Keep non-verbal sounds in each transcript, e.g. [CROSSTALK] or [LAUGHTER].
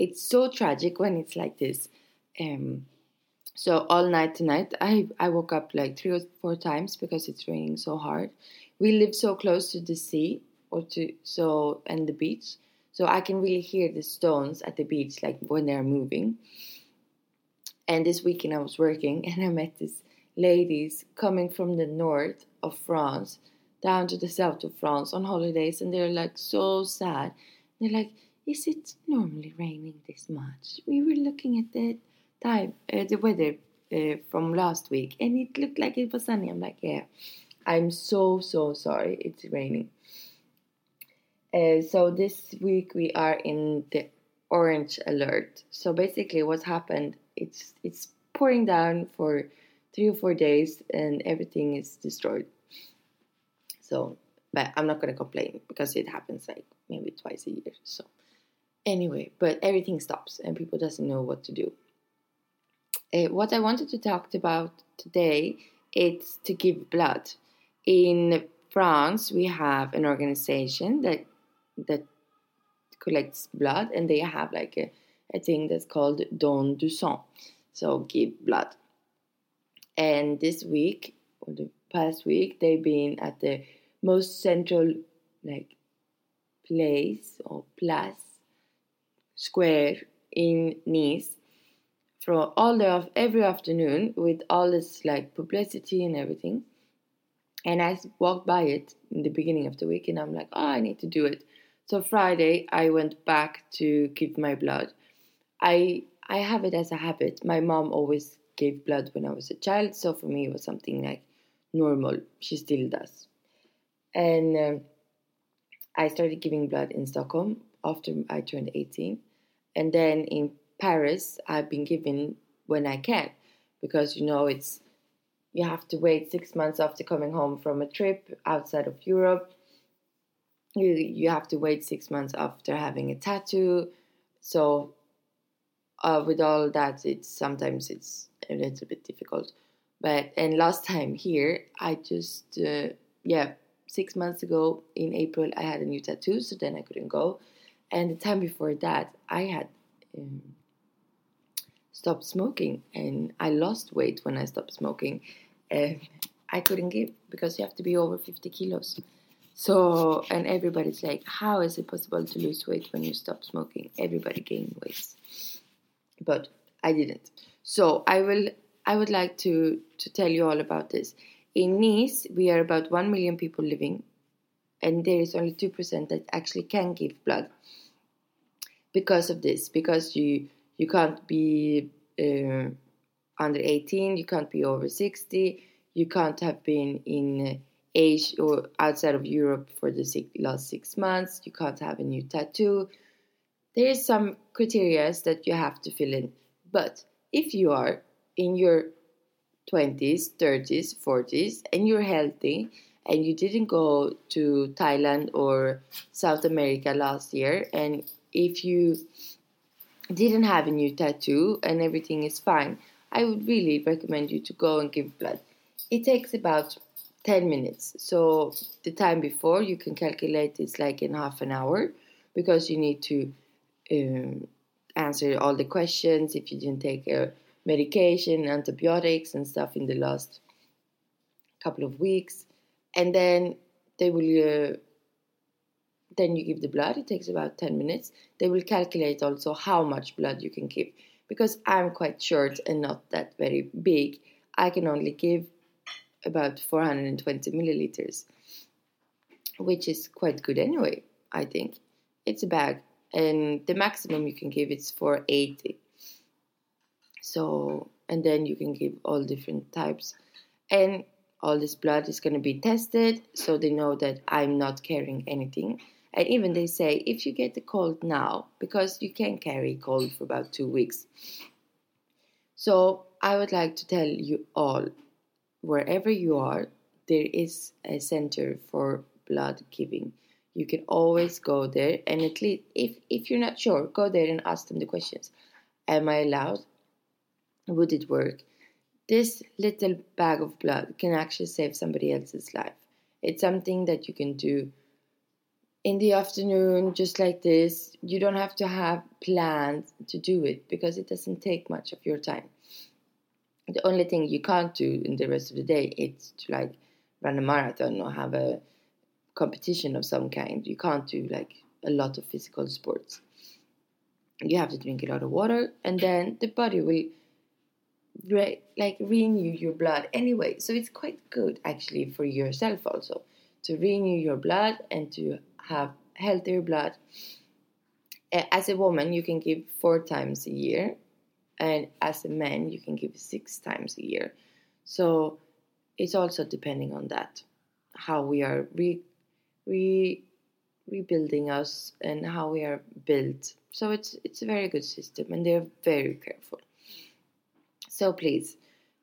it's so tragic when it's like this. Um, so all night tonight, I I woke up like three or four times because it's raining so hard. We live so close to the sea or to so and the beach, so I can really hear the stones at the beach like when they're moving. And this weekend I was working [LAUGHS] and I met these ladies coming from the north of France down to the south of France on holidays, and they're like so sad. They're like is it normally raining this much? We were looking at the time, uh, the weather uh, from last week, and it looked like it was sunny. I'm like, yeah, I'm so so sorry. It's raining. Uh, so this week we are in the orange alert. So basically, what's happened? It's it's pouring down for three or four days, and everything is destroyed. So, but I'm not gonna complain because it happens like maybe twice a year. So Anyway, but everything stops and people doesn't know what to do. Uh, what I wanted to talk about today is to give blood. In France, we have an organization that that collects blood, and they have like a, a thing that's called don du sang, so give blood. And this week or the past week, they've been at the most central like place or place square in Nice for all the of every afternoon with all this like publicity and everything. And I walked by it in the beginning of the week, and I'm like, oh, I need to do it. So Friday, I went back to give my blood. I I have it as a habit. My mom always gave blood when I was a child, so for me it was something like normal. She still does. And um, I started giving blood in Stockholm after I turned 18 and then in Paris, I've been given when I can because you know it's you have to wait six months after coming home from a trip outside of Europe. You you have to wait six months after having a tattoo. So uh, with all that, it's sometimes it's a little bit difficult. But and last time here, I just uh, yeah six months ago in April I had a new tattoo, so then I couldn't go. And the time before that, I had um, stopped smoking, and I lost weight when I stopped smoking. And I couldn't give because you have to be over 50 kilos. So, and everybody's like, how is it possible to lose weight when you stop smoking? Everybody gain weight, but I didn't. So I will. I would like to to tell you all about this. In Nice, we are about one million people living, and there is only two percent that actually can give blood because of this because you you can't be uh, under 18 you can't be over 60 you can't have been in Asia or outside of Europe for the six, last six months you can't have a new tattoo. There is some criteria that you have to fill in but if you are in your 20s 30s 40s and you're healthy and you didn't go to Thailand or South America last year and if you didn't have a new tattoo and everything is fine, I would really recommend you to go and give blood. It takes about 10 minutes. So the time before you can calculate it's like in half an hour because you need to um, answer all the questions if you didn't take a medication, antibiotics and stuff in the last couple of weeks. And then they will uh, then you give the blood. It takes about 10 minutes. They will calculate also how much blood you can give. Because I'm quite short and not that very big, I can only give about 420 milliliters, which is quite good anyway, I think. It's a bag, and the maximum you can give is 480. So, and then you can give all different types. And all this blood is going to be tested so they know that I'm not carrying anything. And even they say if you get the cold now, because you can carry cold for about two weeks. So I would like to tell you all, wherever you are, there is a center for blood giving. You can always go there, and at least if if you're not sure, go there and ask them the questions. Am I allowed? Would it work? This little bag of blood can actually save somebody else's life. It's something that you can do in the afternoon, just like this. You don't have to have plans to do it because it doesn't take much of your time. The only thing you can't do in the rest of the day is to like run a marathon or have a competition of some kind. You can't do like a lot of physical sports. You have to drink a lot of water, and then the body will re- like renew your blood anyway. So it's quite good actually for yourself also to renew your blood and to have healthier blood. As a woman, you can give four times a year, and as a man, you can give six times a year. So it's also depending on that, how we are re, re rebuilding us and how we are built. So it's it's a very good system, and they're very careful. So please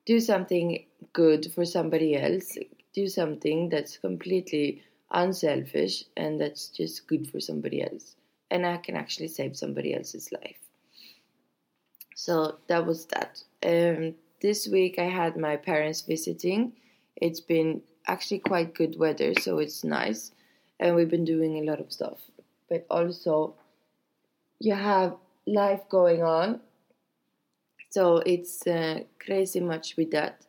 do something good for somebody else. Do something that's completely unselfish and that's just good for somebody else. And I can actually save somebody else's life. So that was that. Um, this week I had my parents visiting. It's been actually quite good weather, so it's nice. And we've been doing a lot of stuff. But also, you have life going on so it's uh, crazy much with that.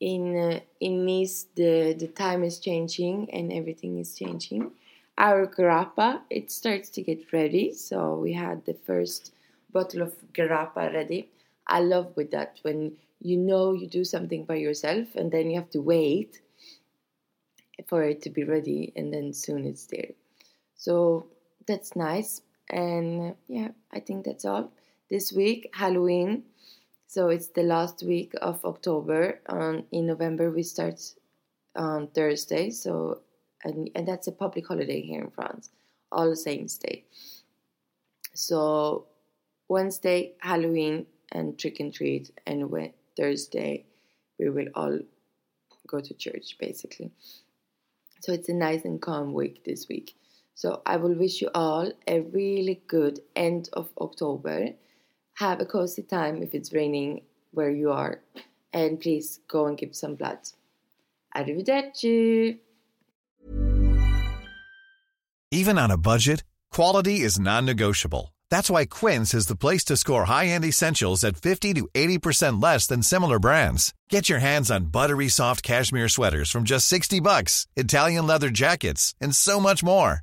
In uh, in Nice, the the time is changing and everything is changing. Our grappa it starts to get ready. So we had the first bottle of grappa ready. I love with that when you know you do something by yourself and then you have to wait for it to be ready and then soon it's there. So that's nice. And yeah, I think that's all. This week, Halloween so it's the last week of October. Um, in November we start on Thursday. So and, and that's a public holiday here in France, All the Saints Day. So Wednesday Halloween and trick and treat, and Thursday we will all go to church basically. So it's a nice and calm week this week. So I will wish you all a really good end of October have a cozy time if it's raining where you are. And please go and give some blood. Arrivederci! Even on a budget, quality is non negotiable. That's why Quince is the place to score high end essentials at 50 to 80% less than similar brands. Get your hands on buttery soft cashmere sweaters from just 60 bucks, Italian leather jackets, and so much more.